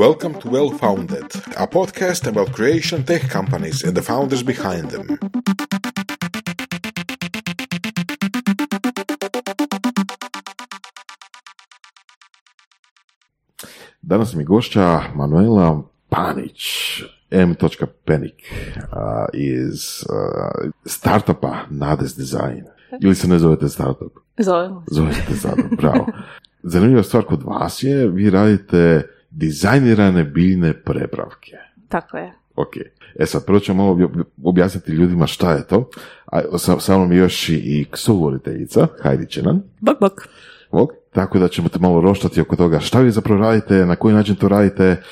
Welcome to Well Founded, a podcast about creation tech companies and the founders behind them. Danas mi gošća Manuela Panić, m.panic uh, iz uh, startupa Nades Design. Ili se ne zovete startup? Zovemo. Zovete startup, bravo. Zanimljiva stvar kod vas je, vi radite dizajnirane biljne prepravke. Tako je. Ok. E sad, prvo ćemo malo obja- objasniti ljudima šta je to. A sa, sa mnom još i, sugovoriteljica, Hajdi će nam. Bok, bok. Ok, tako da ćemo te malo roštati oko toga šta vi zapravo radite, na koji način to radite,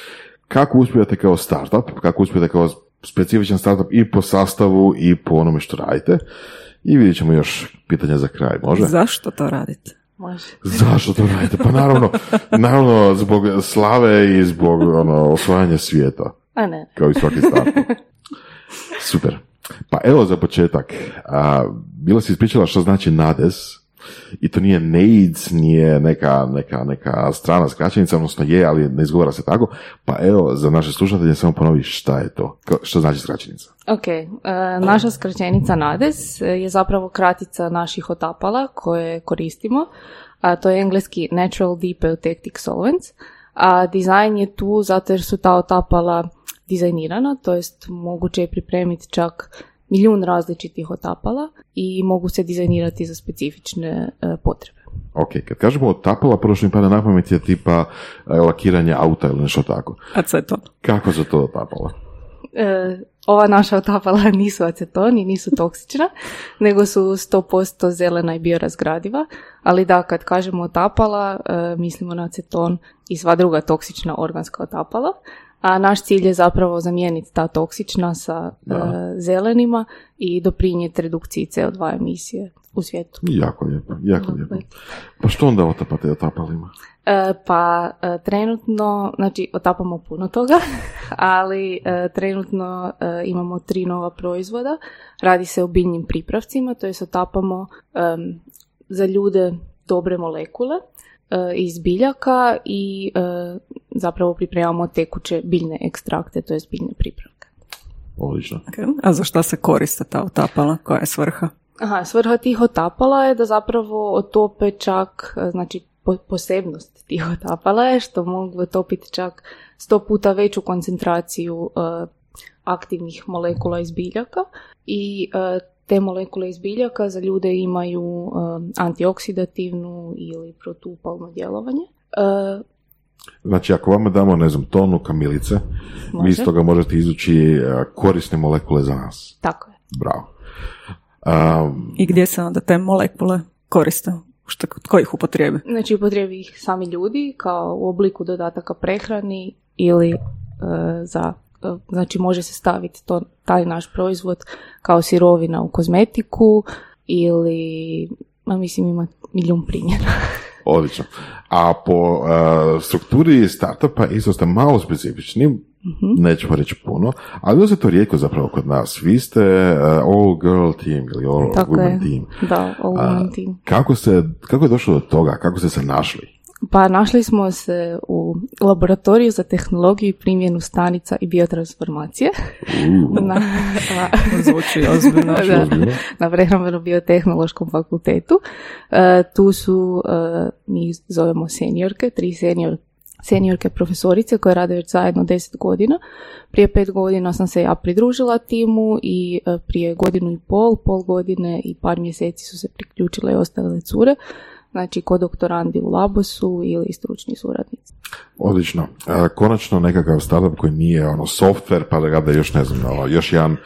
kako uspijete kao startup, kako uspijete kao specifičan startup i po sastavu i po onome što radite. I vidjet ćemo još pitanja za kraj, može? Zašto to radite? Može. Zašto to radite? Pa naravno, naravno zbog slave i zbog ono, osvajanja svijeta, A ne. kao i svaki startup. Super. Pa evo za početak. A, bila si ispričala što znači NADES, i to nije NAIDS, nije neka, neka, neka strana skraćenica, odnosno je, ali ne izgovara se tako. Pa evo, za naše slušatelje samo ponovi šta je to, što znači skraćenica. Ok, e, naša skraćenica NADES je zapravo kratica naših otapala koje koristimo. To je engleski Natural Deep Eutectic Solvents. A dizajn je tu zato jer su ta otapala dizajnirana, to jest moguće je pripremiti čak milijun različitih otapala i mogu se dizajnirati za specifične e, potrebe. Ok, kad kažemo otapala, prvo što mi pada na pamet je tipa e, lakiranje auta ili nešto tako. Aceton. Kako su to otapala? E, ova naša otapala nisu aceton i nisu toksična, nego su 100% zelena i biorazgradiva, ali da, kad kažemo otapala, e, mislimo na aceton i sva druga toksična organska otapala, a naš cilj je zapravo zamijeniti ta toksična sa e, zelenima i doprinijeti redukciji CO2 emisije u svijetu. Jako lijepo, jako lijepo. Pa što onda otapate otapalima? E, pa e, trenutno, znači otapamo puno toga, ali e, trenutno imamo tri nova proizvoda. Radi se o biljnim pripravcima, to jest otapamo za ljude dobre molekule iz biljaka i e, zapravo pripremamo tekuće biljne ekstrakte, to jest biljne pripravke. Odlično. Ok. A za šta se koriste ta otapala? Koja je svrha? Aha, svrha tih otapala je da zapravo otope čak, e, znači po- posebnost tih otapala je što mogu otopiti čak sto puta veću koncentraciju e, aktivnih molekula iz biljaka i e, te molekule iz biljaka za ljude imaju e, antioksidativnu ili protupalno djelovanje. E, Znači, ako vama damo, ne znam, tonu kamilice, vi iz Može. toga možete izući e, korisne molekule za nas. tako je. Bravo. Um, I gdje se onda te molekule koriste? Što, tko ih upotrijebi? Znači upotrebi ih sami ljudi kao u obliku dodataka prehrani ili e, za znači može se staviti to, taj naš proizvod kao sirovina u kozmetiku ili ma mislim ima milijun primjera. odlično. A po e, strukturi startupa isto ste malo specifični, Mhm. nećemo reći puno, ali je to rijetko zapravo kod nas. Vi ste e, all girl team ili all Tako women je. team. Da, all A, woman team. Kako, se, kako je došlo do toga? Kako ste se našli? Pa našli smo se u laboratoriju za tehnologiju i primjenu stanica i biotransformacije na, na, Zvuči ozbiljno. Da. na prehrambeno biotehnološkom fakultetu. E, tu su, e, mi zovemo seniorke, tri senior, seniorke profesorice koje rade već zajedno deset godina. Prije pet godina sam se ja pridružila timu i e, prije godinu i pol, pol godine i par mjeseci su se priključile i ostale cure. Znači, kod doktorandi u Labosu ili stručni suradnici. Odlično. E, konačno nekakav startup koji nije ono software, pa da ga da još ne znam, ono, još jedan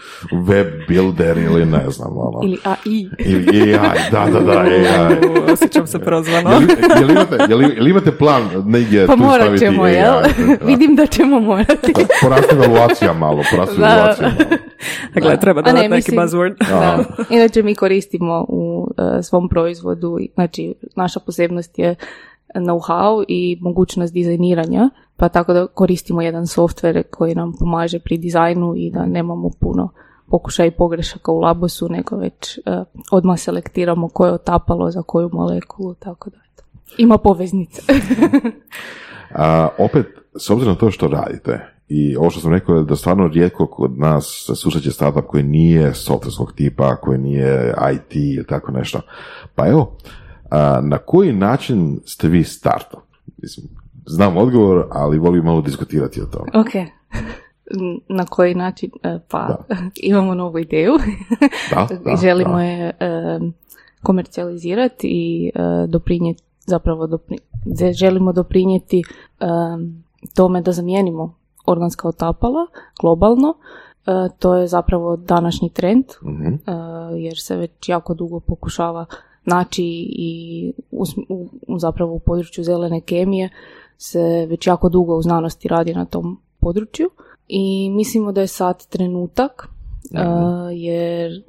web builder ili ne znam, ono. Ili AI. Ili AI, da, da, da, AI. Osjećam se prozvano. Jel, jel, imate, jel, jel imate plan negdje Pa tu morat staviti ćemo, AI? jel? Da. Vidim da ćemo morati. Porasti evaluacija malo, porasti Da. evaluacija malo. Dakle, treba A ne, neki mislim- buzzword. Da. Inače mi koristimo u e, svom proizvodu, i- znači naša posebnost je know-how i mogućnost dizajniranja, pa tako da koristimo jedan software koji nam pomaže pri dizajnu i da nemamo puno pokušaj i pogrešaka u labosu, nego već e, odmah selektiramo koje je otapalo za koju molekulu, tako da. Ima poveznice. A, opet, s obzirom na to što radite, i ovo što sam rekao da stvarno rijetko kod nas susreće startup koji nije softverskog tipa, koji nije IT ili tako nešto. Pa evo, a, na koji način ste vi startup? Mislim, znam odgovor, ali volim malo diskutirati o tome. Ok. Na koji način? E, Pa imamo novu ideju. Da, da, Želimo da. je e, komercijalizirati i e, doprinijeti, zapravo dopri- ze- želimo doprinijeti tome da zamijenimo organska otapala globalno. To je zapravo današnji trend Mhm. e, jer se već jako dugo pokušava naći i u, u- zapravo u području zelene kemije se već jako dugo u znanosti radi na tom području. I mislimo da je sad trenutak e, jer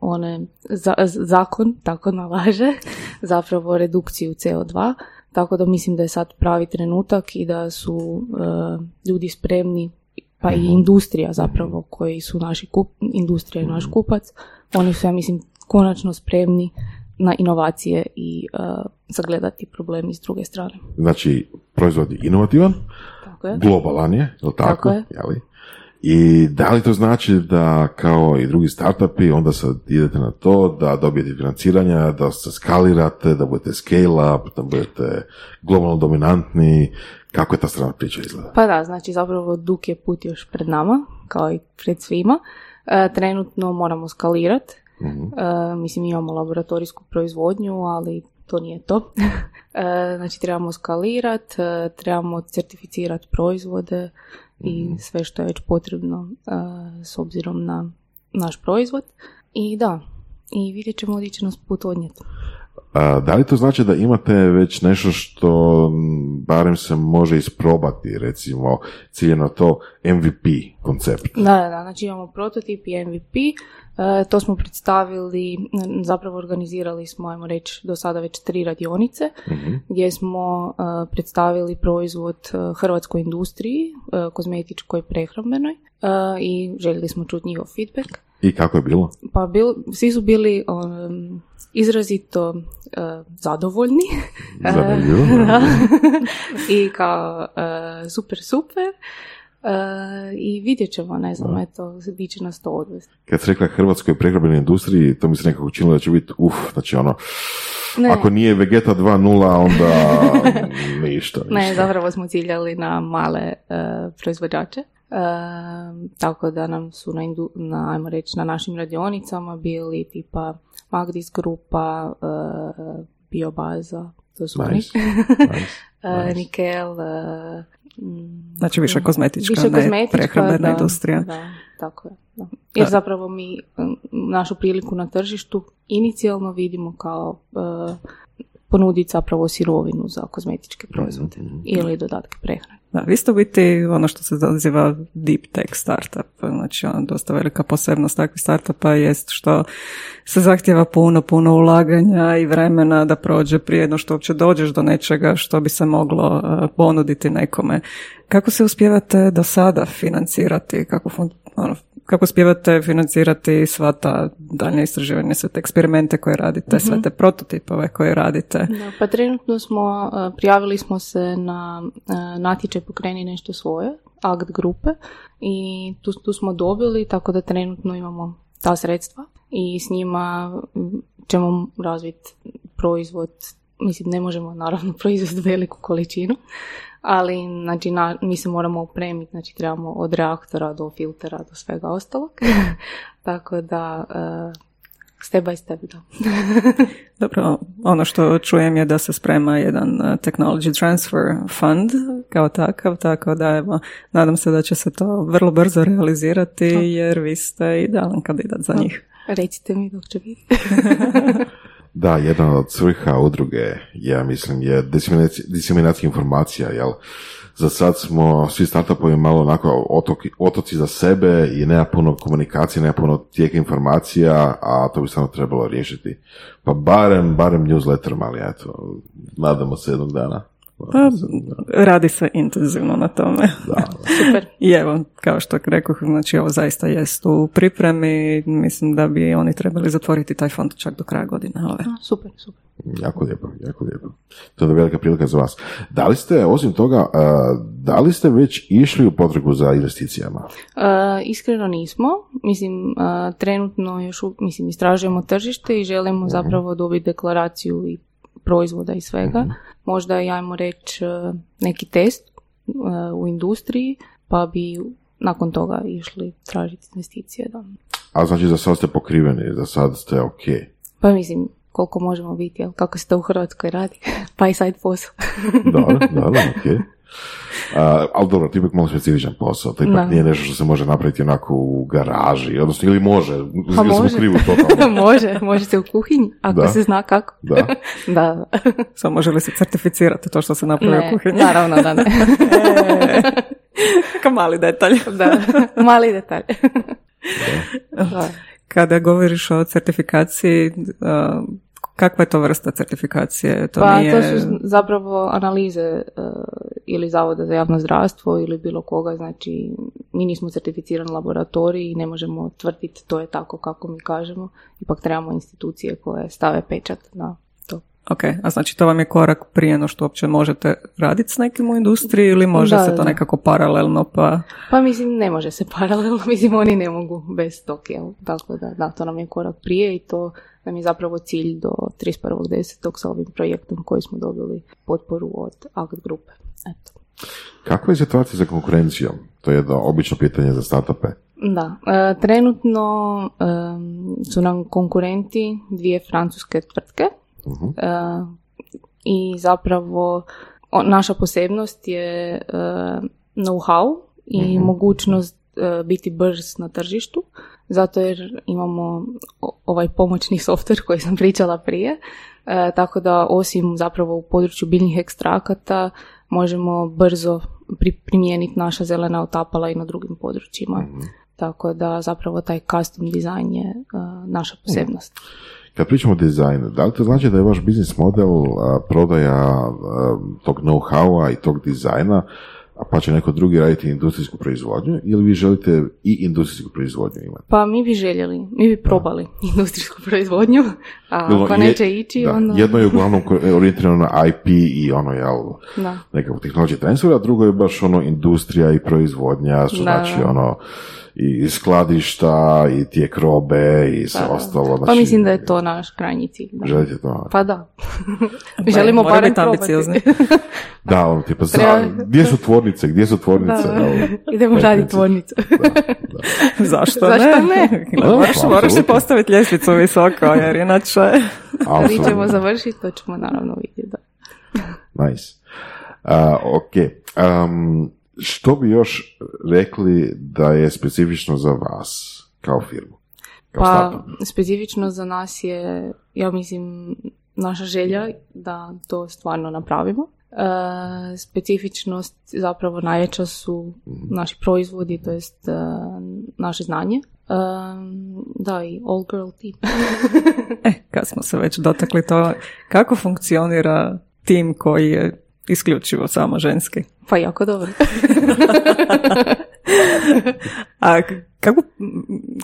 one za- zakon tako nalaže zapravo redukciju CO2 tako da mislim da je sad pravi trenutak i da su e, ljudi spremni pa i industrija zapravo koji su naši kup, industrija i naš kupac oni su ja mislim konačno spremni na inovacije i e, sagledati problem iz druge strane. Znači, proizvod je inovativan, Tako je. globalan je, jel tako? Tako je. Jeli? I da li to znači da kao i drugi startupi onda sad idete na to da dobijete financiranja, da se skalirate, da budete scale up, da budete globalno dominantni, kako je ta strana priča izgleda? Pa da, znači zapravo dug je put još pred nama, kao i pred svima. E, trenutno moramo skalirati. E, mislim, imamo laboratorijsku proizvodnju, ali to nije to. E, znači, trebamo skalirati, trebamo certificirati proizvode i sve što je već potrebno e, s obzirom na naš proizvod. I da, i vidjet ćemo gdje će nas put odnijeti. A, da li to znači da imate već nešto što barem se može isprobati, recimo ciljeno to MVP koncept? Da, da, da, znači imamo prototip i MVP, e, to smo predstavili, zapravo organizirali smo, ajmo reći, do sada već tri radionice, gdje smo e, predstavili proizvod e, hrvatskoj industriji, e, kozmetičkoj i prehrambenoj e, i željeli smo čuti njihov feedback. I kako je bilo? Pa bil, svi su bili um, izrazito e, zadovoljni. Zanimljivo, da. da. I kao e, super, super. E, I vidjet ćemo, ne znam, eto, di će nas to odvesti. Kad se rekla hrvatskoj prehrambenoj industriji, to mi se nekako učinilo da će biti, uf, znači ono, Ne. ako nije Vegeta 2.0, onda ništa, ništa. Ne, zapravo smo ciljali na male e, proizvođače. E, tako da nam su na, indu, na, ajmo reći, na našim radionicama bili tipa Magdis grupa, e, Biobaza, to su oni. Nice, nice. E, Nikel, e, mm, Znači više kozmetička, više ne kozmetička, prehrambena da, industrija. Da, tako je. Da. Jer Da. zapravo mi m, našu priliku na tržištu inicijalno vidimo kao e, ponuditi zapravo sirovinu za kozmetičke proizvode ili dodatke prehrane. Da, vi ste u biti ono što se naziva deep tech startup, znači ono dosta velika posebnost takvih startupa jest što se zahtjeva puno, puno ulaganja i vremena da prođe prije no što uopće dođeš do nečega što bi se moglo eh, ponuditi nekome. Kako se uspijevate do sada financirati? Kako, fun- ono, kako uspijevate financirati sva ta daljnja istraživanja, sve te eksperimente koje radite, sve te prototipove koje radite? Da, pa trenutno smo, e, prijavili smo se na e, natječaj pokreni nešto svoje, ACT grupe i tu, tu smo dobili, tako da trenutno imamo ta sredstva i s njima ćemo razviti proizvod, mislim ne možemo naravno proizvesti veliku količinu, ali znači, na, mi se moramo opremiti, znači trebamo od reaktora do filtera do svega ostalog, tako da e, step by step, da. Dobro, ono što čujem je da se sprema jedan uh, technology transfer fund kao takav, tako da evo, nadam se da će se to vrlo brzo realizirati jer vi ste idealan kandidat za njih. Recite mi dok će biti. Da, jedna od svrha udruge, ja mislim, je diseminacija, diseminacija informacija, jel? Za sad smo svi startupovi malo onako otoki, otoci za sebe i nema puno komunikacije, nema puno tijeka informacija, a to bi samo trebalo riješiti. Pa barem, barem newsletterom, ali eto, nadamo se jednog dana. Pa, radi se intenzivno na tome. Da. Super. I evo, kao što rekoh, znači ovo zaista jest u pripremi. Mislim da bi oni trebali zatvoriti taj fond čak do kraja godine. Ove. A, super, super. Jako lijepo, jako lijepo. To je velika prilika za vas. Da li ste, osim toga, a, da li ste već išli u potragu za investicijama? E, iskreno nismo. Mislim, e, trenutno još, mislim, istražujemo tržište i želimo zapravo dobiti deklaraciju i proizvoda i svega. Možda i ajmo reći e, neki test e, u industriji, pa bi nakon toga išli tražiti investicije. Da. A znači za sad ste pokriveni, za sad ste ok. Pa mislim, koliko možemo biti, jel? kako se to u Hrvatskoj radi, pa i side posao. Dobro, dobro, ok. A, ali dobro, to je ipak malo specifičan posao, to ipak Da. nije nešto što se može napraviti onako u garaži, odnosno ili može, Pa može. krivu totalno. može, može se u kuhinji, ako Da. se zna kako. Da. da, da. Samo može li se certificirati to što se napravi Ne, u kuhinji? naravno da ne. Kao mali detalj. da, mali detalj. Da. Kada govoriš o certifikaciji, uh, kakva je to vrsta certifikacije? To pa nije... to su zapravo analize e, ili Zavoda za javno zdravstvo ili bilo koga, znači mi nismo certificirani laboratorij i ne možemo tvrditi to je tako kako mi kažemo, ipak trebamo institucije koje stave pečat na. Ok, a znači to vam je korak prije no što uopće možete raditi s nekim u industriji ili može Da, se to da. nekako paralelno pa... Pa mislim ne može se paralelno, mislim oni ne mogu bez tog, jel? Tako da, da, to nam je korak prije i to nam je zapravo cilj do 31.10. sa ovim projektom koji smo dobili potporu od Akt grupe. Eto. Kakva je situacija za konkurencijom? To je jedno obično pitanje za startupe. Da, e, trenutno em, su nam konkurenti dvije francuske tvrtke e, i zapravo o- naša posebnost je e, know-how i mogućnost e, biti brz na tržištu, zato jer imamo ovaj pomoćni softver koji sam pričala prije, E, tako da osim zapravo u području biljnih ekstrakata možemo brzo pri- primijeniti naša zelena otapala i na drugim područjima. Tako da zapravo taj custom dizajn je e, naša posebnost. Kad pričamo o dizajnu, da li to znači da je vaš biznis model a, prodaja a, tog know-howa i tog dizajna, a pa će neko drugi raditi industrijsku proizvodnju, ili vi želite i industrijsku proizvodnju imati? Pa mi bi željeli, mi bi probali industrijsku proizvodnju, a ako je- neće ići, da, onda... Jedno je uglavnom orijentirano na IP i ono, jel, Da. nekakav technology transfer, a drugo je baš ono industrija i proizvodnja, Da, znači da. ono i skladišta i tijek robe i sve Pa, da. ostalo. Znači, Pa mislim da je to naš krajnji cilj. Da. Želite to? Pa da. Mi želimo barem biti probati. ambiciozni. Da, ono tipa, za, gdje su tvornice, gdje su tvornice? Da, Evo, Idemo raditi tvornicu. Zašto, Zašto ne? ne? Da, moraš, pa, moraš apsolutno. postaviti ljestvicu visoko, jer inače... Kad ćemo završiti, to ćemo naravno vidjeti. Da. Nice. A, ok. Am, što bi još rekli da je specifično za vas kao firmu? Kao Pa, startup? specifično za nas je, ja mislim, naša želja da to stvarno napravimo. E, specifičnost zapravo najveća su naši proizvodi, to jest e, naše znanje. E, da, i all girl team. E, kad smo se već dotakli to, kako funkcionira tim koji je isključivo samo ženski? pa jako dobro. A kako,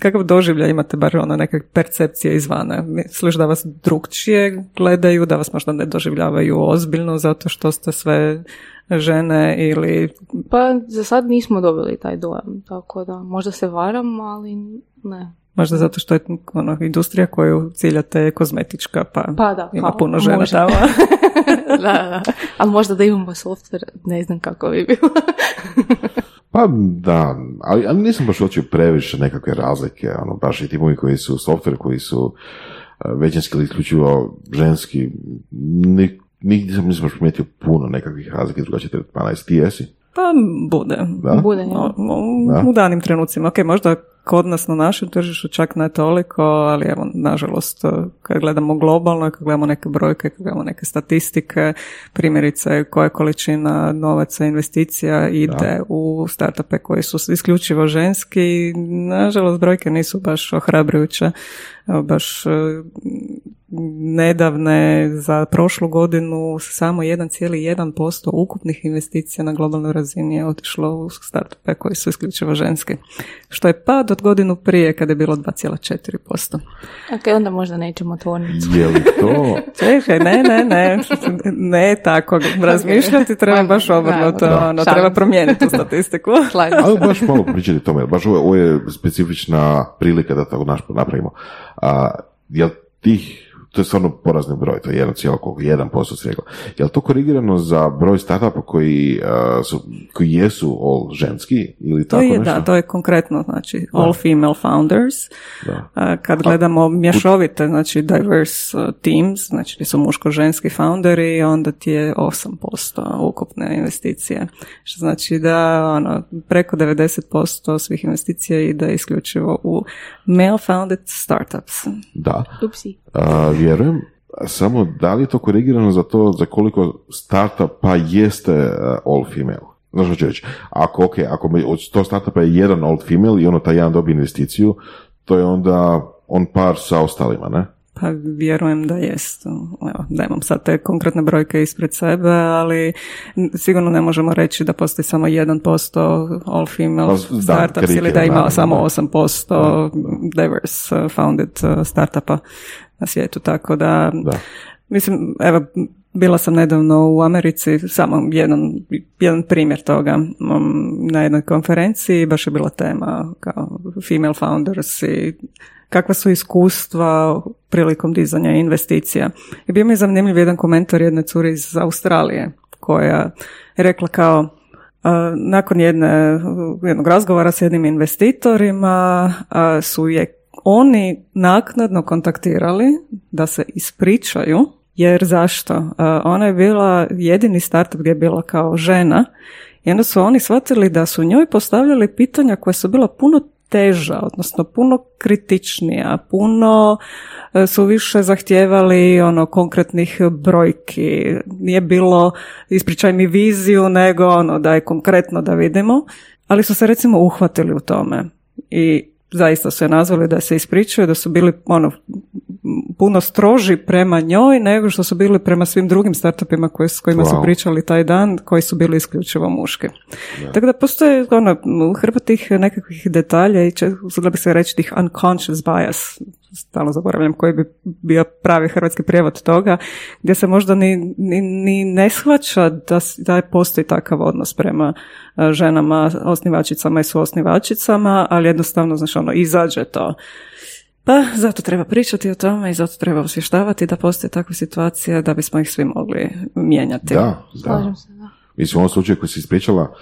kakav doživljaj imate, bar ono neke percepcije izvana? Misliš da vas drugčije gledaju, da vas možda ne doživljavaju ozbiljno zato što ste sve žene ili... Pa za sad nismo dobili taj dojam, tako da možda se varam, ali ne. Možda zato što je ono, industrija koju ciljate je kozmetička, pa, Pa da, ima kao, puno žena tamo. da, da. Ali možda da imamo software, ne znam kako bi bilo. Pa da, ali, ali nisam baš uočio previše nekakve razlike, ono, baš i timovi koji su software, koji su e, većinski ili isključivo ženski, ni, nigdje sam nisam baš primijetio puno nekakvih razlike drugačije tretmana. Jesi ti jesi? Pa bude. Da? Bude, ja. O- Da. U danim trenucima. Ok, možda kod nas na našem tržištu čak ne toliko, ali evo, nažalost, kad gledamo globalno, kad gledamo neke brojke, kad gledamo neke statistike, primjerice koja količina novaca investicija ide u startupe koji su isključivo ženski, nažalost brojke nisu baš ohrabrujuće. Evo, baš e, nedavne za prošlu godinu samo 1,1% ukupnih investicija na globalnoj razini je otišlo u startupe koji su isključivo ženski. Što je pad od godinu prije kada je bilo 2,4%. Ok, onda možda nećemo tvornicu. Je li to... Čekaj, ne, ne, ne, ne tako razmišljati, treba baš obrnuto, ono, treba promijeniti tu statistiku. Ali baš malo pričati tome, baš ovo, je specifična prilika da to napravimo. A, jel tih to je stvarno porazni broj, to je 1,1% se rekla. Je li to korigirano za broj startupa koji, uh, su, koji jesu all ženski ili to tako je, nešto? Da, to je konkretno, znači all female founders. Da. kad gledamo mješovite, znači diverse uh, teams, znači gdje su muško-ženski founderi, onda ti je 8% ukupne investicije. Što znači da ono, preko 90% svih investicija ide isključivo u male founded startups. Da. Upsi. A, vjerujem, samo da li je to korigirano za to za koliko startupa jeste all female? Znaš što ću reći? Ako, ok, ako od sto startupa je jedan all female i ono taj jedan dobije investiciju, to je onda on par sa ostalima, ne? Pa vjerujem da jest. Evo, da imam sad te konkretne brojke ispred sebe, ali sigurno ne možemo reći da postoji samo 1% all female pa, startups ili da ima samo 8% diverse uh, founded uh, startupa na svijetu, tako da, da. mislim, evo, bila sam nedavno u Americi, samo jedan, jedan primjer toga um, na jednoj konferenciji, baš je bila tema kao female founders i kakva su iskustva prilikom dizanja investicija. I bio mi je zanimljiv jedan komentar jedne cure iz Australije koja je rekla kao uh, nakon jedne, jednog razgovora s jednim investitorima uh, su je oni naknadno kontaktirali da se ispričaju, jer zašto? Uh, ona je bila jedini startup gdje je bila kao žena i onda su oni shvatili da su njoj postavljali pitanja koja su bila puno teža, odnosno puno kritičnija, puno e, su više zahtijevali ono konkretnih brojki. Nije bilo ispričaj mi viziju, nego ono da je konkretno da vidimo, ali su se recimo uhvatili u tome. I zaista su je nazvali da se ispričaju, da su bili ono, puno stroži prema njoj nego što su bili prema svim drugim startupima koji, s kojima su pričali taj dan, koji su bili isključivo muške. Tako da postoje ono, hrpa tih nekakvih detalja i će, bi se reći tih unconscious bias, stalno zaboravljam koji bi bio pravi hrvatski prijevod toga, gdje se možda ni, ni, ni ne shvaća da, da postoji takav odnos prema e, ženama, osnivačicama i suosnivačicama, ali jednostavno, znači ono, izađe to. Pa zato treba pričati o tome i zato treba osvještavati da postoje takve situacije da bismo ih svi mogli mijenjati. Da, da. Mislim, u ovom slučaju koji si ispričala,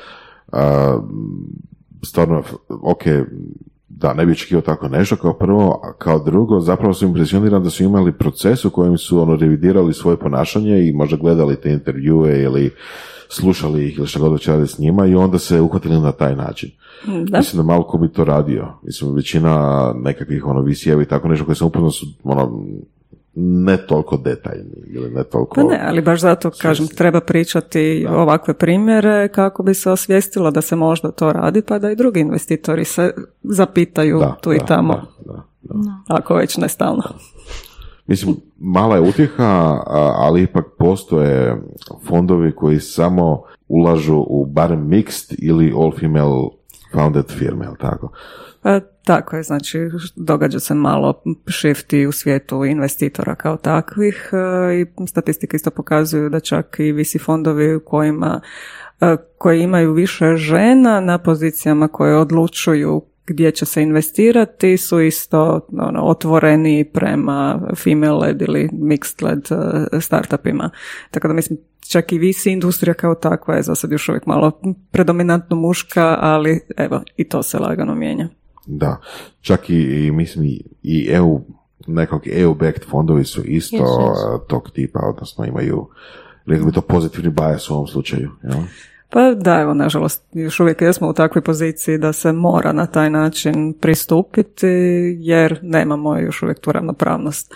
stvarno, ok, da, ne bi očekivao tako nešto kao prvo, a kao drugo, zapravo su impresioniran da su imali proces u kojem su ono revidirali svoje ponašanje i možda gledali te intervjue ili slušali ih ili što god već s njima i onda se uhvatili na taj način. Da. Mislim da malo ko bi to radio. Mislim, većina nekakvih ono visijeva i tako nešto koje sam upoznao su ono, ne toliko detaljni ili ne toliko... Pa ne, ali baš zato kažem, treba pričati ovakve primjere kako bi se osvijestilo da se možda to radi pa da i drugi investitori se zapitaju tu i tamo. Ako već ne stalno. Mislim, mala je utjeha, ali ipak postoje fondovi koji samo ulažu u barem mixed ili all female founded firme, jel tako? Tako je, znači događa se malo shifti u svijetu investitora kao takvih e, i statistike isto pokazuju da čak i visi fondovi u kojima e, koji imaju više žena na pozicijama koje odlučuju gdje će se investirati su isto ono, otvoreni prema female led ili mixed led e, startupima. Tako da mislim čak i visi industrija kao takva je za sad još uvijek malo predominantno muška, ali evo i to se lagano mijenja. Da, čak i, mislim i EU, nekog EU-backed fondovi su isto yes, tog tipa, odnosno imaju, rekli bi to pozitivni bias u ovom slučaju. Jel? Pa da, evo, nažalost, još uvijek jesmo u takvoj poziciji da se mora na taj način pristupiti, jer nemamo još uvijek tu ravnopravnost.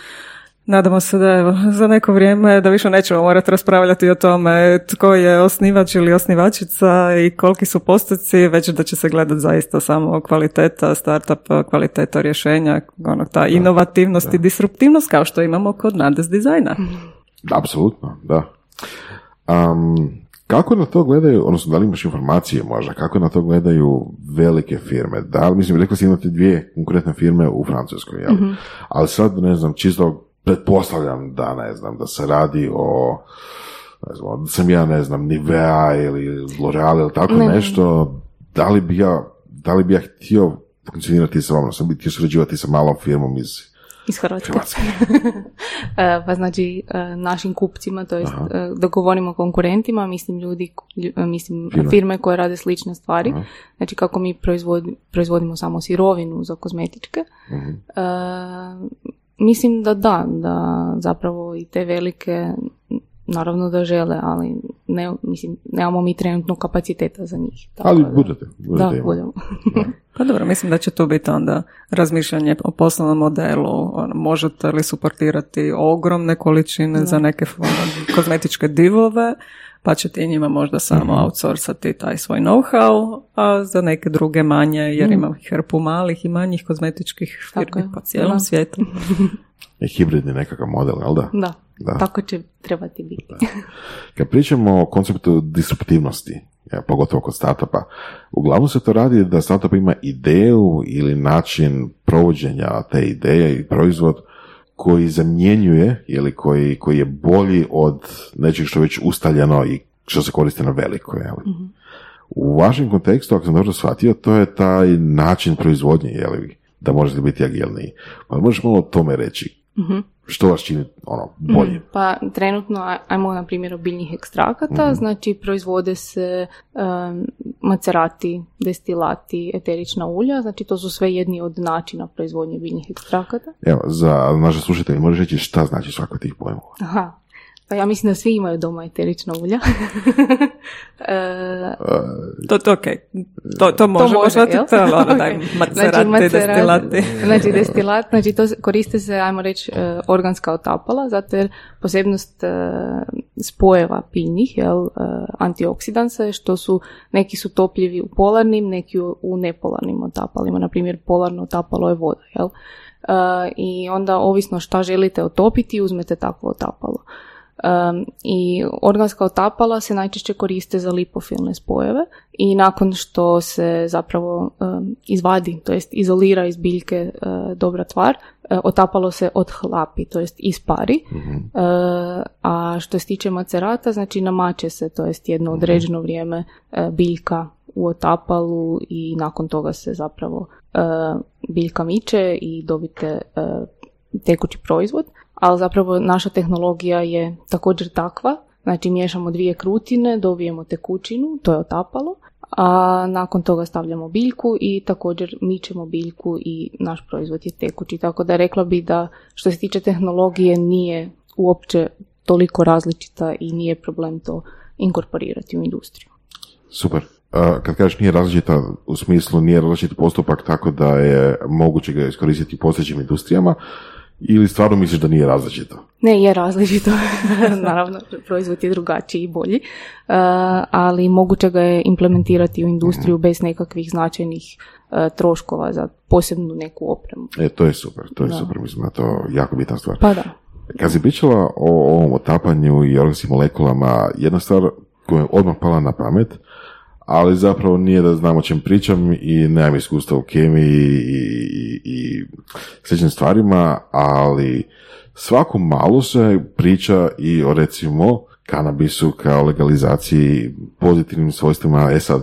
Nadamo se da evo, za neko vrijeme da više nećemo morati raspravljati o tome tko je osnivač ili osnivačica i koliki su postoci, već da će se gledati zaista samo kvaliteta startup, kvaliteta rješenja, ono, ta inovativnost i disruptivnost kao što imamo kod Nades dizajna. Apsolutno, da. Um, kako na to gledaju, odnosno da li imaš informacije možda, kako na to gledaju velike firme? Da li, mislim, rekli ste imate dvije konkurentne firme u Francuskoj, jel? Ali sad, ne znam, čisto pretpostavljam da, ne znam, da se radi o ne znam, da sam ja, ne znam, Nivea ili L'Oreal ili tako nešto, da li bi ja, da li bi ja htio funkcionirati sa vama, sam bi htio surađivati sa malom firmom iz iz Hrvatske. E, pa znači e, našim kupcima, to jest e, da govorimo konkurentima, mislim ljudi, mislim firme. koje rade slične stvari. Znači kako mi proizvodimo samo sirovinu za kozmetičke. uh mislim da da, da zapravo i te velike naravno da žele, ali ne, mislim, nemamo mi trenutno kapaciteta za njih. Tako ali budete, budete. Da, budemo. pa dobro, mislim da će to biti onda razmišljanje o poslovnom modelu. Ono, možete li suportirati ogromne količine za neke ono, kozmetičke divove, pa ćete njima možda samo mm outsourcati taj svoj know-how, a za neke druge manje, jer mm. ima hrpu malih i manjih kozmetičkih firmi po cijelom svijetu. je hibridni nekakav model, jel da? Da, da. tako će trebati biti. Kad pričamo o konceptu disruptivnosti, ja, pogotovo kod startupa, uglavnom se to radi da startup ima ideju ili način provođenja te ideje i proizvod koji zamjenjuje ili koji, koji je bolji od nečeg što je već ustaljeno i što se koristi na veliko. Jeli? mm U vašem kontekstu, ako sam dobro shvatio, to je taj način proizvodnje, jeli, da možete biti agilniji. Pa možeš malo o tome reći. Mm Što vas čini ono, bolje? Mhm. Pa trenutno, ajmo na primjer biljnih ekstrakata, mhm. znači proizvode se um, macerati, destilati, eterična ulja, znači to su sve jedni od načina proizvodnje biljnih ekstrakata. Evo, za naše slušatelje možeš reći šta znači svako tih pojmova? Aha, pa ja mislim da svi imaju doma eterična ulja. e, to, to, okay. to, to može, to može to, ono, daj, macerati, znači, destilati. znači, destilat, znači to koriste se, ajmo reći, e, organska otapala, zato jer posebnost e, spojeva piljnih, jel, e, antioksidansa je što su, neki su topljivi u polarnim, neki u nepolarnim otapalima, na primjer polarno otapalo je voda, jel, i onda ovisno šta želite otopiti, uzmete takvo otapalo. Um, I organska otapala se najčešće koriste za lipofilne spojeve i nakon što se zapravo um, izvadi, to jest izolira iz biljke uh, dobra tvar, uh, otapalo se odhlapi, to jest ispari. mm Uh, a što se tiče macerata, znači namače se, to jest jedno mhm. određeno vrijeme uh, biljka u otapalu i nakon toga se zapravo biljka miče i dobite tekući proizvod ali zapravo naša tehnologija je također takva, znači miješamo dvije krutine, dobijemo tekućinu, to je otapalo, a nakon toga stavljamo biljku i također mičemo biljku i naš proizvod je tekući. Tako da rekla bi da što se tiče tehnologije nije uopće toliko različita i nije problem to inkorporirati u industriju. Super. kad kažeš nije različita, u smislu nije različit postupak tako da je moguće ga iskoristiti u postojećim industrijama, ili stvarno misliš da nije različito? Ne, je različito. Naravno, proizvod je drugačiji i bolji, uh, ali moguće ga je implementirati u industriju mhm. bez nekakvih značajnih uh, troškova za posebnu neku opremu. E, to je super, to je super, mislim da to jako bitna stvar. Pa da. Kad si pričala o ovom otapanju i organskim molekulama, jedna stvar koja je odmah pala na pamet, ali zapravo nije da znam o čem pričam i nemam iskustva u kemiji i, i, i sličnim stvarima, ali svako malo se priča i o recimo kanabisu kao legalizaciji pozitivnim svojstvima, e sad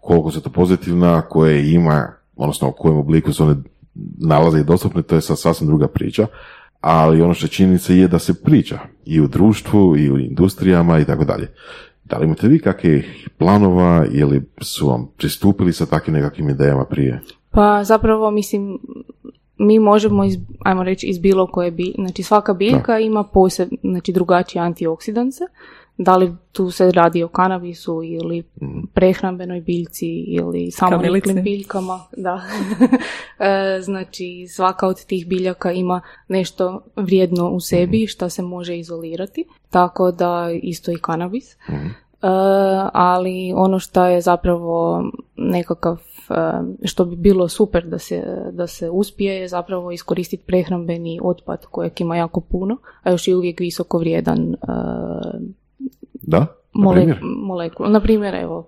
koliko se to pozitivna, koje ima, odnosno u kojem obliku se one nalaze i dostupne, to je sad sasvim druga priča, ali ono što činjenica je da se priča i u društvu i u industrijama i tako dalje. Da li imate vi kakvih planova ili su vam pristupili sa takvim nekakvim idejama prije? Pa zapravo mislim mi možemo iz, ajmo reći iz bilo koje bi, znači svaka biljka ima poseb, znači drugačije antioksidanse da li tu se radi o kanabisu ili prehrambenoj biljci ili samoniklim biljkama. Da. E, znači svaka od tih biljaka ima nešto vrijedno u sebi što se može izolirati, tako da isto i kanabis. E, ali ono što je zapravo nekakav e, što bi bilo super da se, da se uspije je zapravo iskoristiti prehrambeni otpad kojeg ima jako puno, a još je uvijek visoko vrijedan e, da? molekula. Na primjer, evo,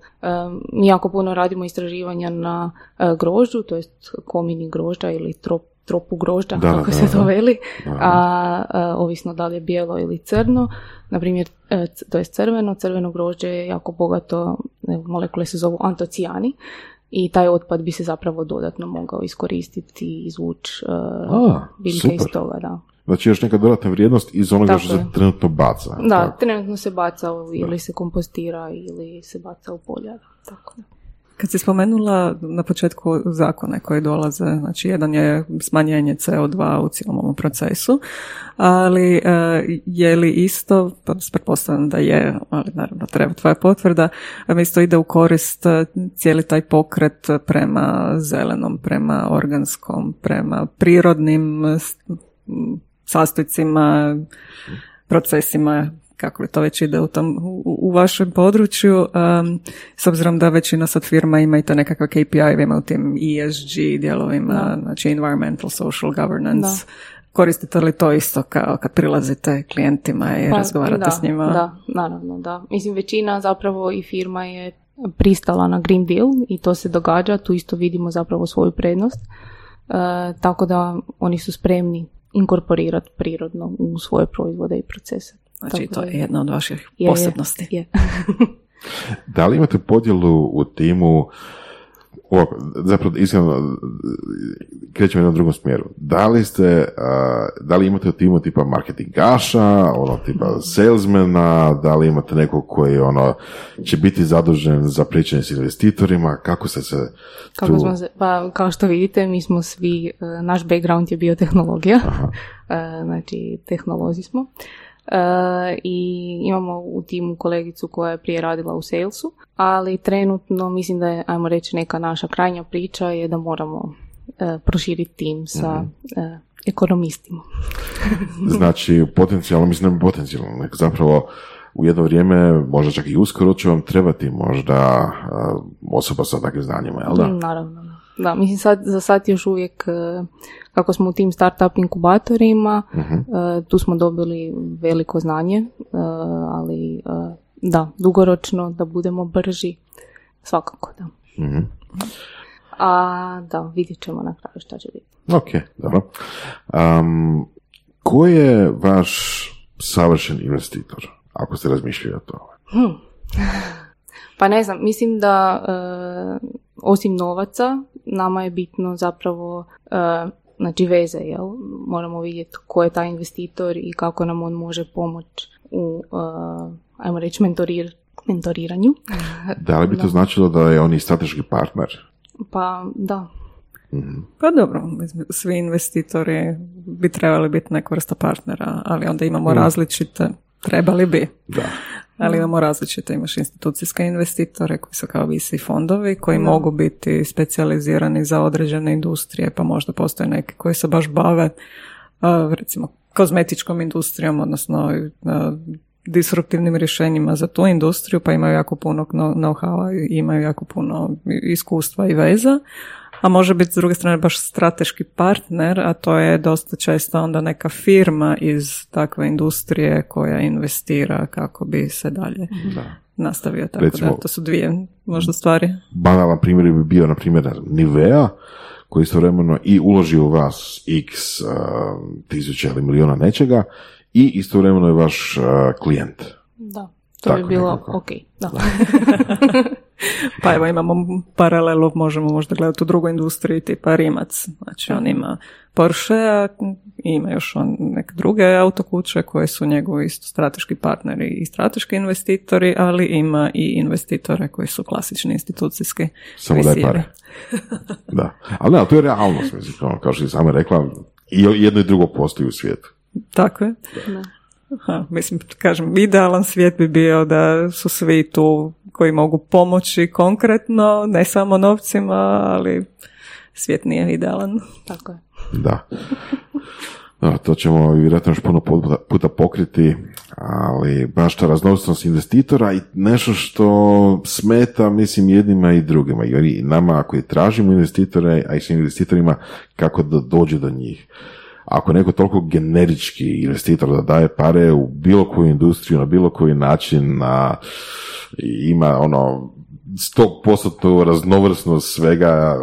mi jako puno radimo istraživanja na grožđu, to jest komini grožđa ili trop, tropu grožđa, da, kako se to veli, a, ovisno da li je bijelo ili crno. Na primjer, e, to je crveno, crveno grožđe je jako bogato, molekule se zovu antocijani, i taj otpad bi se zapravo dodatno mogao iskoristiti i izvući uh, biljke iz toga, da. Znači još neka dodatna vrijednost iz onoga što se trenutno baca. Da, trenutno se baca ili se kompostira ili se baca u polja. Tako da. Kad si spomenula na početku zakone koji dolaze, znači jedan je smanjenje CO2 u cijelom ovom procesu, ali e, je li isto, pa pretpostavljam da je, ali naravno treba tvoja potvrda, isto ide u korist e, cijeli taj pokret prema zelenom, prema organskom, prema prirodnim sastojcima, procesima kako li to već ide u, tom, u, vašem području, um, s obzirom da većina sad firma ima i to nekakve KPI, ima u tim ESG dijelovima, znači environmental, social governance, koristite li to isto kao kad prilazite klijentima i pa, razgovarate da, s njima? Da, naravno, da. Mislim, većina zapravo i firma je pristala na Green Deal i to se događa, tu isto vidimo zapravo svoju prednost. Uh, tako da oni su spremni inkorporirati prirodno u svoje proizvode i procese. Znači to je jedna od vaših posebnosti. Je, da li imate podjelu u timu ovako, zapravo iskreno krećemo u jednom drugom smjeru. Da li ste, da li imate u timu tipa marketingaša, ono tipa salesmana, da li imate nekog koji ono će biti zadužen za pričanje s investitorima, kako ste se kako tu... smo se, pa kao što vidite mi smo svi, e, naš background je biotehnologija, e, znači tehnolozi smo. E, i imamo u timu kolegicu koja je prije radila u salesu, ali trenutno mislim da je, ajmo reći, neka naša krajnja priča je da moramo e, proširiti tim sa mm ekonomistima. znači, potencijalno, mislim da potencijalno, zapravo u jedno vrijeme, možda čak i uskoro će vam trebati možda osoba sa takvim znanjima, jel da? Naravno. Da, mislim sad, za sad još uvijek kako smo u tim startup inkubatorima, uh tu smo dobili veliko znanje, e, ali da, dugoročno da budemo brži, svakako da. uh A da, vidjet ćemo na kraju šta će biti. Ok, dobro. Um, ko je vaš savršen investitor, ako ste razmišljali o tome? Hm. Pa ne znam, mislim da osim novaca, nama je bitno zapravo znači veze, jel? Moramo vidjeti ko je taj investitor i kako nam on može pomoći u, uh, ajmo reći, mentorir, mentoriranju. Da li bi to značilo da je on i strateški partner? Pa da. Mhm. Pa dobro, svi investitori bi trebali biti neka vrsta partnera, ali onda imamo mhm. različite, trebali bi. Da. Ali imamo različite, imaš institucijske investitore koji su kao visi fondovi koji mogu biti specijalizirani za određene industrije, pa možda postoje neki koji se baš bave recimo kozmetičkom industrijom, odnosno disruptivnim rješenjima za tu industriju, pa imaju jako puno know-howa imaju jako puno iskustva i veza, a može biti s druge strane baš strateški partner, a to je dosta često onda neka firma iz takve industrije koja investira kako bi se dalje da. nastavio. Tako Recimo, da, to su dvije možda stvari. Banalan primjer bi bio, na primjer, Nivea, koji istovremeno i uloži u vas x uh, tisuća ili miliona nečega i istovremeno je vaš uh, klijent. Da, to Tako bi bilo nekako. ok. Da. pa evo imamo paralelu, možemo možda gledati u drugoj industriji tipa Rimac. Znači on ima Porsche, a ima još on neke druge autokuće koje su njegovi isto strateški partneri i strateški investitori, ali ima i investitore koji su klasični institucijski Samo da pare. da, ali ne, to je realnost, mislim, kao što si sama rekla, i jedno i drugo postoji u svijetu. Tako je. Aha, mislim, kažem, idealan svijet bi bio da su svi tu koji mogu pomoći konkretno, ne samo novcima, ali svijet nije idealan. Tako je. Da. No, to ćemo vjerojatno još puno puta pokriti, ali baš ta raznovrsnost investitora i nešto što smeta, mislim, jednima i drugima. I nama koji tražimo investitore, a i svim investitorima, kako da dođe do njih. Ako neko toliko generički investitor da daje pare u bilo koju industriju, na bilo koji način, na, ima ono 100% raznovrsnost svega,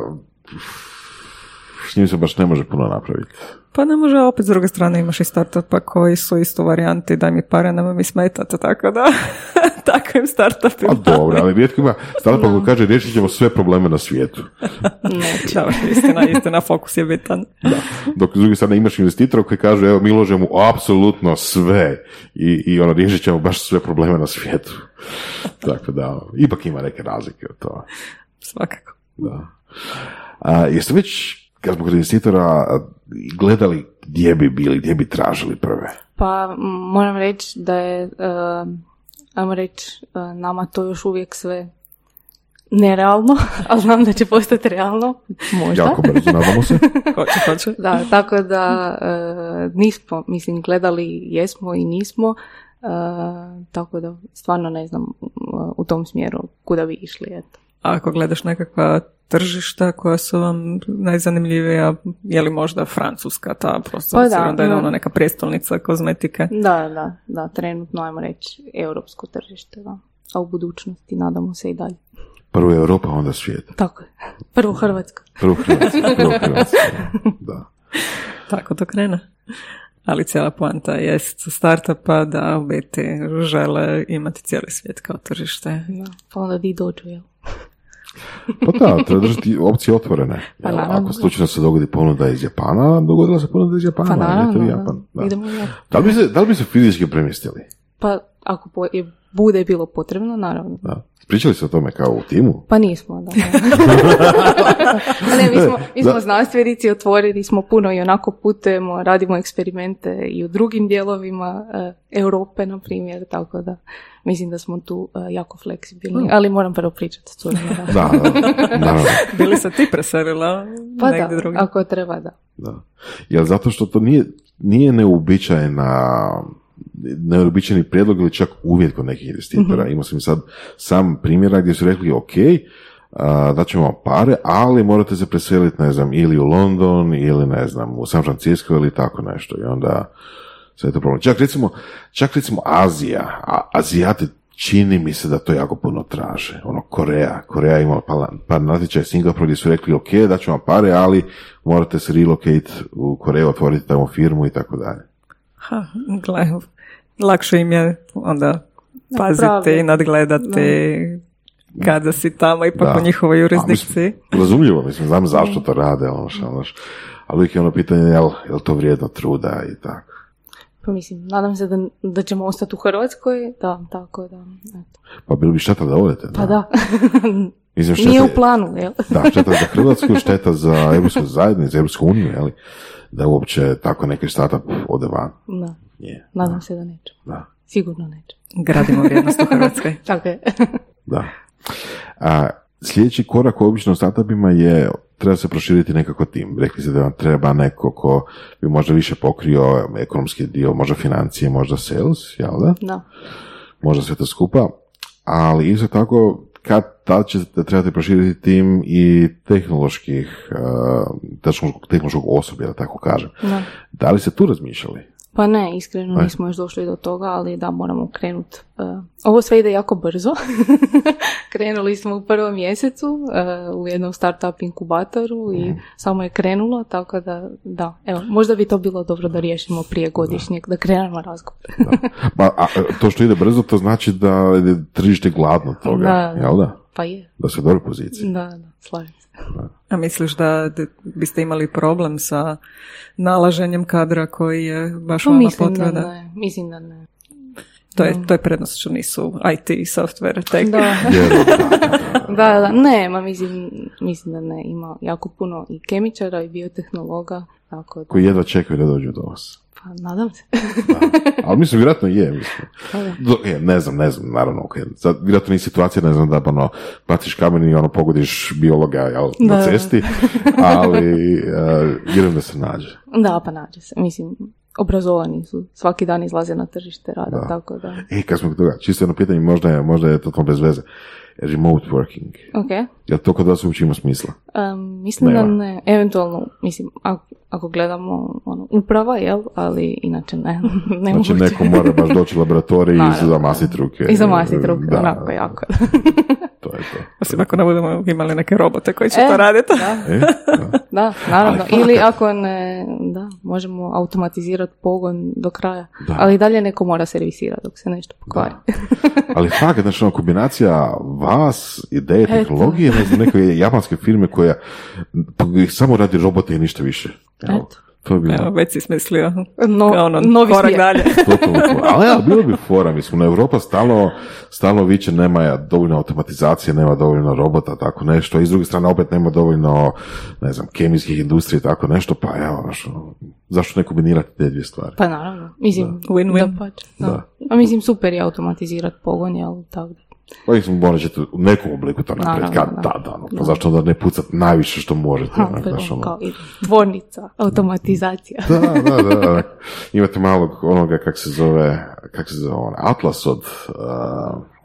s njim se baš ne može puno napraviti. Pa ne može, opet s druge strane imaš i startupa koji su isto varijanti, daj mi pare, nema mi smetati, tako da takvim startupima. A dobro, ali rijetko ima startupa koji kaže riješit ćemo sve probleme na svijetu. Neće. istina, istina, fokus je bitan. Da. Dok s druge strane imaš investitora koji kaže, evo mi ložemo apsolutno sve i, i ono, riješit ćemo baš sve probleme na svijetu. tako da, ipak ima neke razlike od toga. Svakako. Da. A, jeste već kad smo kod investitora gledali gdje bi bili, gdje bi tražili prve? Pa moram reći da je, uh, ajmo reći, uh, nama to još uvijek sve nerealno, ali znam da će postati realno, možda. Jako brzo, nadamo se. hoće, hoće. Da, tako da uh, nismo, mislim, gledali jesmo i nismo, uh, tako da stvarno ne znam u tom smjeru kuda bi išli, eto. A ako gledaš nekakva tržišta koja su vam najzanimljivija, je li možda Francuska ta, prosto pa da, da je ono neka prijestolnica kozmetike? Da, da, da, trenutno ajmo reći europsko tržište, da. A u budućnosti nadamo se i dalje. Prvo je Europa, onda svijet. Tako je. Prvo Hrvatska. Prvo Hrvatska, prvo Hrvatska, da. Tako to krene. Ali cijela poanta jest startupa da u biti žele imati cijeli svijet kao tržište. Da, pa onda vi dođu, jel? Pa da, treba držati opcije otvorene. Pa Ako slučajno se dogodi ponuda iz Japana, dogodila se ponuda iz Japana. Pa naravno, Japan. Da. Idemo da. li bi se, da li bi se fizički premjestili? Pa ako po, je, bude bilo potrebno, naravno. Da. Pričali se o tome kao u timu? Pa nismo, da. ne, mi smo, mi smo znanstvenici, otvorili smo puno i onako putujemo, radimo eksperimente i u drugim dijelovima uh, Europe, na primjer, tako da mislim da smo tu uh, jako fleksibilni, ali moram prvo pričati s curima. Da, da, da. Bili se ti preselila pa da, ako treba, da. Da. Jel zato što to nije, nije neuobičajena neobičajeni prijedlog ili čak uvjet kod nekih investitora. mm Imao sam sad sam primjera gdje su rekli ok, da ćemo pare, ali morate se preseliti, ne znam, ili u London, ili ne znam, u San Francisco ili tako nešto. I onda sve to problem. Čak recimo, čak recimo Azija, a Azijati čini mi se da to jako puno traže. Ono, Koreja, Koreja ima par, par natječaja Singapur gdje su rekli ok, da ćemo pare, ali morate se relocate u Koreju, otvoriti tamo firmu i tako dalje. Ha, gle, lakše im je onda paziti i nadgledati kada si tamo ipak da. u njihovoj jurisdikciji. razumljivo, mislim, znam zašto to rade, ono što, ono ali uvijek je ono pitanje, jel, jel to vrijedno truda i tako. Pa mislim, nadam se da, da ćemo ostati u Hrvatskoj, da, tako da. Eto. Pa bilo bi šteta da odete. Pa da. Mislim, šteta, Nije u planu, jel? da, šteta za Hrvatsku, šteta za Europsku zajednicu, za Europsku uniju, jel? Da uopće tako neki startup ode van. Da. Je. Nadam se da neće. Da. Sigurno neće. Gradimo vrijednost u Hrvatskoj. Tako je. da. A, sljedeći korak u obično startupima je treba se proširiti nekako tim. Rekli ste da vam treba neko ko bi možda više pokrio ekonomski dio, možda financije, možda sales, jel da? Da. Možda sve to skupa, ali isto tako kad tad ćete trebati proširiti tim i tehnoloških, uh, tehnološkog osoblja, da tako kažem. Da. da li ste tu razmišljali? Pa ne, iskreno nismo još došli do toga, ali da, moramo krenuti. Uh, ovo sve ide jako brzo. Krenuli smo u prvom mjesecu uh, u jednom startup inkubatoru i mhm. samo je krenulo, tako da, da, evo, možda bi to bilo dobro da riješimo prije godišnjeg, da, krenemo razgovor. Pa, a, to što ide brzo, to znači da je tržište gladno toga, da, jel da? Pa je. Da se dobro poziciji. Da, da, slažem se. A misliš da biste imali problem sa nalaženjem kadra koji je baš pa, vama ne. Mislim da ne. To je, to je prednost što nisu IT software tech. Da. da, da, ne, ma mislim, mislim da ne, ima jako puno i kemičara i biotehnologa. Tako da... Koji jedva čekaju da dođu do vas. Pa nadam se. Ali mislim, vjerojatno je, mislim. Pa da. Do- je, ne znam, ne znam, naravno, ok. Sad, vjerojatno nije situacija, ne znam, da ono, baciš kamen i ono, pogodiš biologa, jel, na Da. cesti, ali uh, vjerujem da se nađe. Da, pa nađe se. Mislim, obrazovani su. Svaki dan izlaze na tržište rada, Da. tako da. E, kad smo toga, čisto jedno pitanje, možda je, možda je to bez veze. Remote working. Ok. Jel to kod vas uopće ima smisla? Um, mislim da Nema. ne. Eventualno, mislim, ako, ako gledamo ono, uprava, jel? Ali inače ne. ne Znači, moguće. neko mora baš doći u laboratorij i zamasiti ruke. I zamasiti ruke, Da, onako jako. To je to. Osim ako ne budemo imali neke robote koji će E, to raditi. Da, E, da. da, naravno. Ali Ili ako ne, da, možemo automatizirati pogon do kraja. Da. Ali i dalje neko mora servisirati dok se nešto pokvari. Ali fakat, znači, ono, kombinacija vas, ideje, Eto. tehnologije, ne znam, neke japanske firme koja samo radi robote i ništa više. Eto. To je bilo Evo, već si smislio No, kao ono, novi korak svijet. dalje. Ali ja, bilo bi fora, mislim, na Europa stalno, stalno viče nema dovoljno automatizacije, nema dovoljno robota, tako nešto, i s druge strane opet nema dovoljno, ne znam, kemijskih industrija, tako nešto, pa evo, ono, zašto ne kombinirati te dvije stvari? Pa naravno. Mislim, Win-win. da pače, da. Da. A mislim, super je automatizirati pogon, jel? Tako da. Pa mislim, morat ćete u nekom obliku to napraviti, kad da. da, da, ono, pa zašto onda ne pucat najviše što možete, Ha, onak, znaš, ono. kao i tvornica, automatizacija. Da, da, da, da. Imate malog onoga, kak se zove, kak se zove, on, Atlas od uh,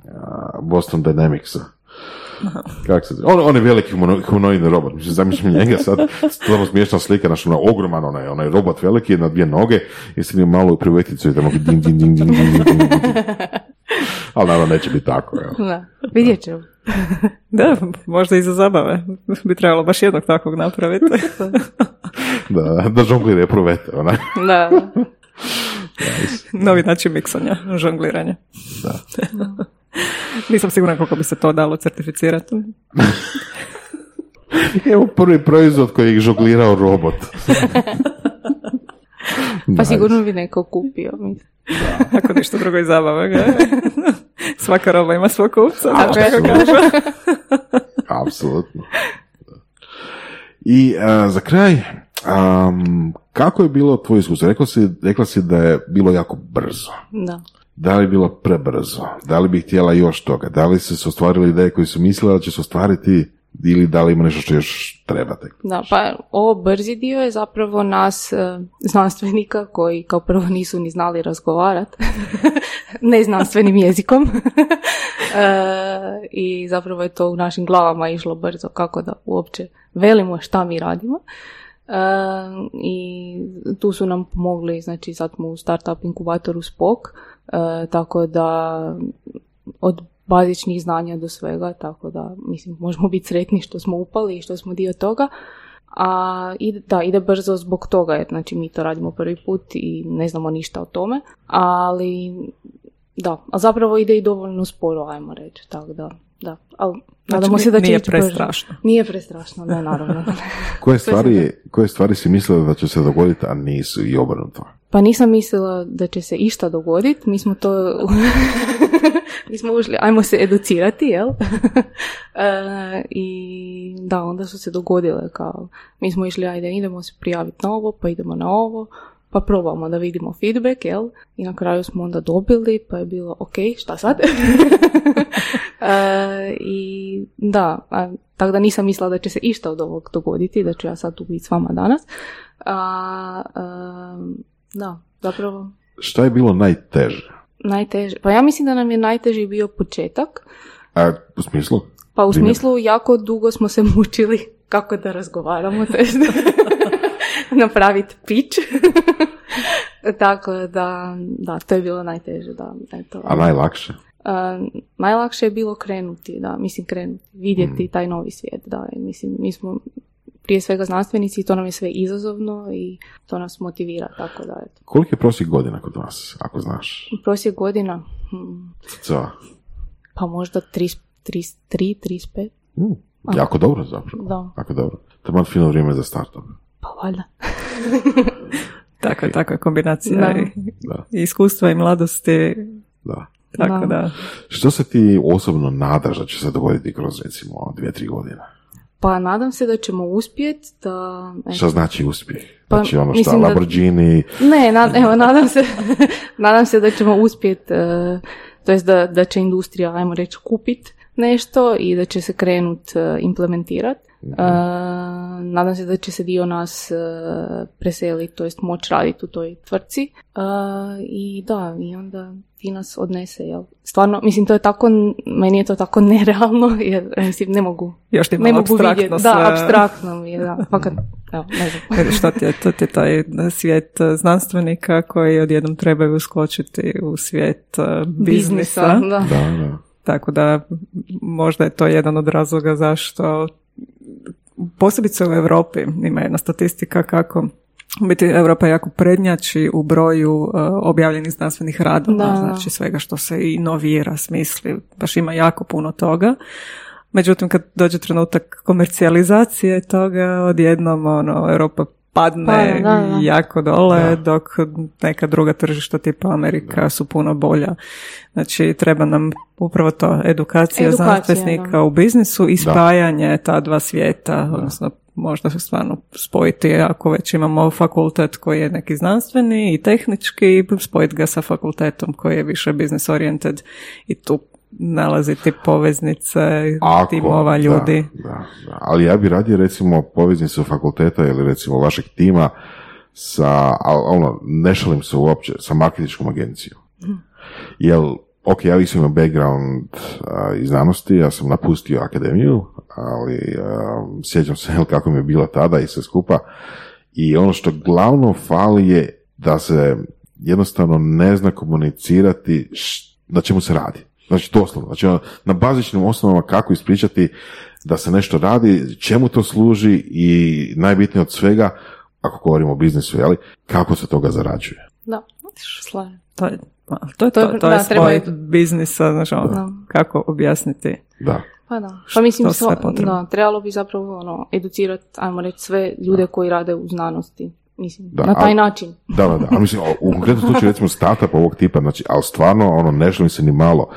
uh, Boston Dynamicsa. Kako se zove? On, on je veliki humano- humanoidni robot. Mislim, zamišljam njega sad, stvarno smiješna slika, naš onaj ogroman onaj, onaj robot veliki na dvije noge i sad ima malu priveticu i tamo ding, ding, ding, ding, ding, ding, ding, ding. Ali naravno neće biti tako, evo. Da, vidjet ćemo. Da, možda i za zabave. Bi trebalo baš jednog takvog napraviti. Da, da žonglira pruvete, onaj. Da, Novi način miksanja, žongliranja. Da. Nisam sigurna koliko bi se to dalo certificirati. Evo prvi proizvod koji je žonglirao robot. pa sigurno bi neko kupio. Mislim. Ako ništa drugo iz zabave. Svaka roba ima svog kupca. Apsolutno. Apsolutno. I a, za kraj, am, kako je bilo tvoje iskustvo? Rekla si, rekla si da je bilo jako brzo. Da. Da li je bilo prebrzo? Da li bi htjela još toga? Da li su se ostvarile ideje koje su mislila da će se ostvariti ili da li ima nešto što još treba tek? Da, pa ovo brzi dio je zapravo nas e, znanstvenika koji kao prvo nisu ni znali razgovarati neznanstvenim jezikom E, i zapravo je to u našim glavama išlo brzo kako da uopće velimo šta mi radimo. E, I tu su nam pomogli, znači sad smo u startup inkubatoru Spok, e, tako da od bazičnih znanja do svega, tako da mislim možemo biti sretni što smo upali i što smo dio toga. A ide, da, ide brzo zbog toga, jer znači mi to radimo prvi put i ne znamo ništa o tome, ali da, a zapravo ide i dovoljno sporo, ajmo reći, tako da, da, ali nadamo Znači, se da će nije ići brže. prestrašno. Nije prestrašno, ne, naravno. Koje stvari, koje stvari si mislila da će se dogoditi, a nisu i obrnuto? Pa nisam mislila da će se išta dogoditi, mi smo to, mi smo ušli, ajmo se educirati, jel? E, I da, onda su se dogodile kao, mi smo išli, ajde, idemo se prijaviti na ovo, pa idemo na ovo, pa probamo da vidimo feedback, jel? I na kraju smo onda dobili, pa je bilo, ok, šta sad? E, I da, a, tako da nisam mislila da će se išta od ovog dogoditi, da ću ja sad tu biti s vama danas. A, a, da, zapravo Šta je bilo najteže? najteže. Pa ja mislim da nam je najteži bio početak. A, u smislu? Pa u smislu jako dugo smo se mučili kako da razgovaramo, to napraviti pitch. Tako da, da, to je bilo najteže, da, eto. A najlakše? A, najlakše je bilo krenuti, da, mislim krenuti, vidjeti taj novi svijet, da, mislim, mi smo prije svega znanstvenici i to nam je sve izazovno i to nas motivira, tako da, eto. Koliki je prosjek godina kod vas, ako znaš? Prosjek godina, hm, Co? pa možda 30, 33, 35, Mm, jako dobro zapravo. da, Jako dobro. To je fino vrijeme za startup. pa valjda. Tako je, tako je kombinacija Da. i, Da, i iskustva i mladosti. da. Tako Da. da. Što se ti osobno nadaš da će se dogoditi kroz recimo dvije, tri godine? Pa nadam se da ćemo uspjeti da... Šta znači uspjeh? Pa, Znači ono šta, da- Lamborghini, Ne, na- evo, nadam se, nadam se da ćemo uspjeti, e, to jest da, da će industrija, ajmo reći, kupit nešto i da će se krenut e, implementirat. E, nadam se da će se dio nas e, preseliti, to jest moći raditi u toj tvrtci. E, I da, i onda ti nas odnese, jel? Stvarno, mislim, to je tako, meni je to tako nerealno, jer, e, mislim, ne mogu, Još ti ne mogu vidjeti. sve. Da, abstraktno mi je, da. Fakat, evo, ne znam. Što ti je, to ti je taj svijet znanstvenika koji odjednom trebaju uskočiti u svijet eh, biznisa. da. da, da. Tako da možda je to jedan od razloga zašto posebice u Europi ima jedna statistika kako u biti Europa jako prednjači u broju uh, objavljenih znanstvenih radova, Da, znači svega što se inovira, smisli, baš ima jako puno toga. Međutim, kad dođe trenutak komercijalizacije toga, odjednom ono, Europa padne Padne, da, da. jako dole, dok neka druga tržišta tipa Amerika su puno bolja. Znači, treba nam upravo to, edukacija, Edukacija, znanstvenika u biznisu i spajanje ta dva svijeta, odnosno možda se stvarno spojiti ako već imamo fakultet koji je neki znanstveni i tehnički, spojiti ga sa fakultetom koji je više business oriented i tu nalaziti poveznice Ako, timova ljudi. Da, da, da. Ali ja bi radije recimo poveznicu fakulteta ili recimo vašeg tima sa, ono, ne šalim se uopće, sa marketinškom agencijom. Jel, ok, ja isto imam background a, iz znanosti, ja sam napustio akademiju, ali a, sjećam se jel, kako mi je bilo tada i sve skupa. I ono što glavno fali je da se jednostavno ne zna komunicirati š- na čemu se radi. Znači doslovno, znači ono, na bazičnim osnovama kako ispričati da se nešto radi, čemu to služi i najbitnije od svega, ako govorimo o biznisu, jeli, kako se toga zarađuje. Da. To je to, je To to, je- to da, je treba biznisa, znači ono, Da. kako objasniti. Da. Pa da. Pa mislim, sve da, trebalo bi zapravo ono, educirati, ajmo reći, sve ljude koji rade u znanosti. Mislim, Da, na taj ali- način. Da, da, da. A mislim, u konkretnom slučaju recimo startup ovog tipa, znači, ali stvarno, ono, ne šalim se ni malo,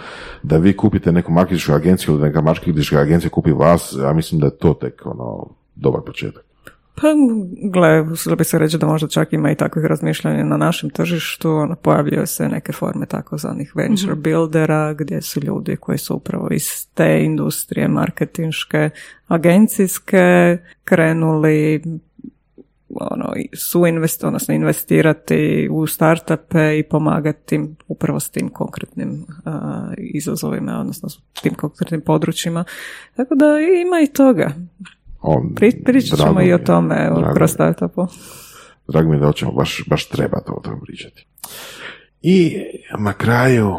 da vi kupite neku marketinšku agenciju ili da neka marketinška agencija kupi vas, ja mislim da je to tek, ono, dobar početak. Pa, gle, usudila bi se reći da možda čak ima i takvih razmišljanja na našem tržištu, ono, pojavljaju se neke forme takozvanih venture buildera, gdje su ljudi koji su upravo iz te industrije marketinške, agencijske, krenuli ono, i su invest, odnosno investirati u startupe i pomagati im upravo s tim konkretnim a, izazovima, odnosno s tim konkretnim područjima. Tako da ima i toga. Pri, pričat ćemo i o tome evo, kroz startupu. Drago mi je da ćemo, baš, baš treba to o tome pričati. I na kraju,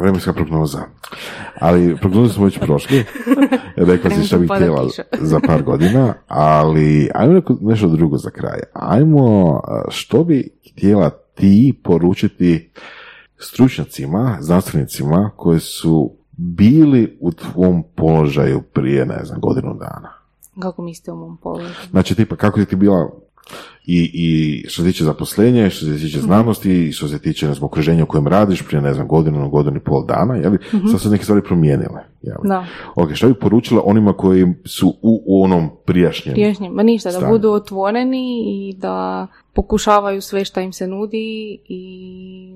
vremenska prognoza. Ali prognozu smo već prošli. Rekla si šta bi htjela za par godina, ali ajmo nešto drugo za kraj. Ajmo, što bi htjela ti poručiti stručnjacima, znanstvenicima koji su bili u tvom položaju prije, ne znam, godinu dana. Kako mislite u mom položaju? Znači, tipa, kako je ti bila i, i što se tiče zaposlenja, što se tiče znanosti, i što se tiče, ne znam, okruženja u kojem radiš prije, ne znam, godinu, godinu i pol dana, jel? Sad su neke stvari promijenile, jel? Da. Ok, što bi poručila onima koji su u, onom prijašnjem? Priješnje, ma ništa, da Stanje. budu otvoreni i da pokušavaju sve šta im se nudi i,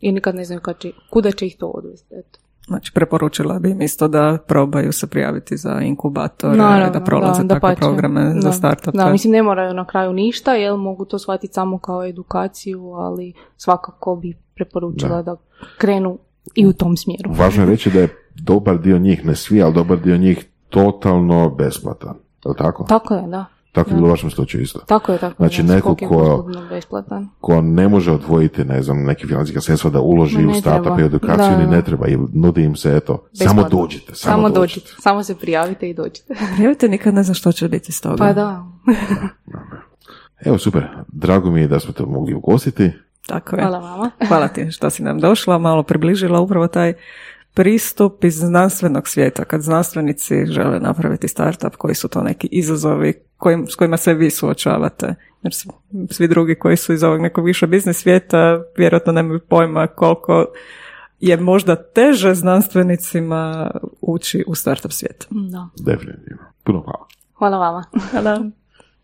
i nikad ne znaju kad će, kuda će ih to odvesti. Eto. Znači, preporučila bi im isto da probaju se prijaviti za inkubator, Naravno, da prolaze da, takve dapače. programe za Da. startup. Da, mislim ne moraju na kraju ništa, jer mogu to shvatiti samo kao edukaciju, ali svakako bi preporučila da, krenu i u tom smjeru. Važno je reći da je dobar dio njih, ne svi, ali dobar dio njih totalno besplatan. Je li tako? Tako je, da. Tako je bilo u vašem slučaju isto. Tako je, tako Znači, je. neko ko- ko ne može odvojiti, ne znam, neke financijska sredstva da uloži u startup i edukaciju, Da, ni ne treba. I nudi im se, eto, samo Besplatno. dođite, samo, Samo dođite. dođite. Samo se prijavite i dođite. Prijavite, nikad ne zna što će biti s toga. Pa da. Evo, super. Drago mi je da smo te mogli ugostiti. Tako je. Hvala vama. Hvala ti što si nam došla, malo približila upravo taj pristup iz znanstvenog svijeta, kad znanstvenici žele napraviti startup, koji su to neki izazovi kojim, s kojima se vi suočavate. Jer svi drugi koji su iz ovog nekog više biznis svijeta vjerojatno nemaju pojma koliko je možda teže znanstvenicima ući u startup svijet. Da. Definitivno. Puno hvala. Hvala vama. Hvala.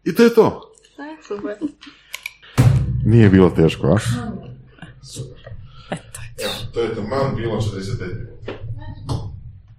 I to je to. Super. Nije bilo teško, a? Eto, Evo, to je taman bilo 45 minuta.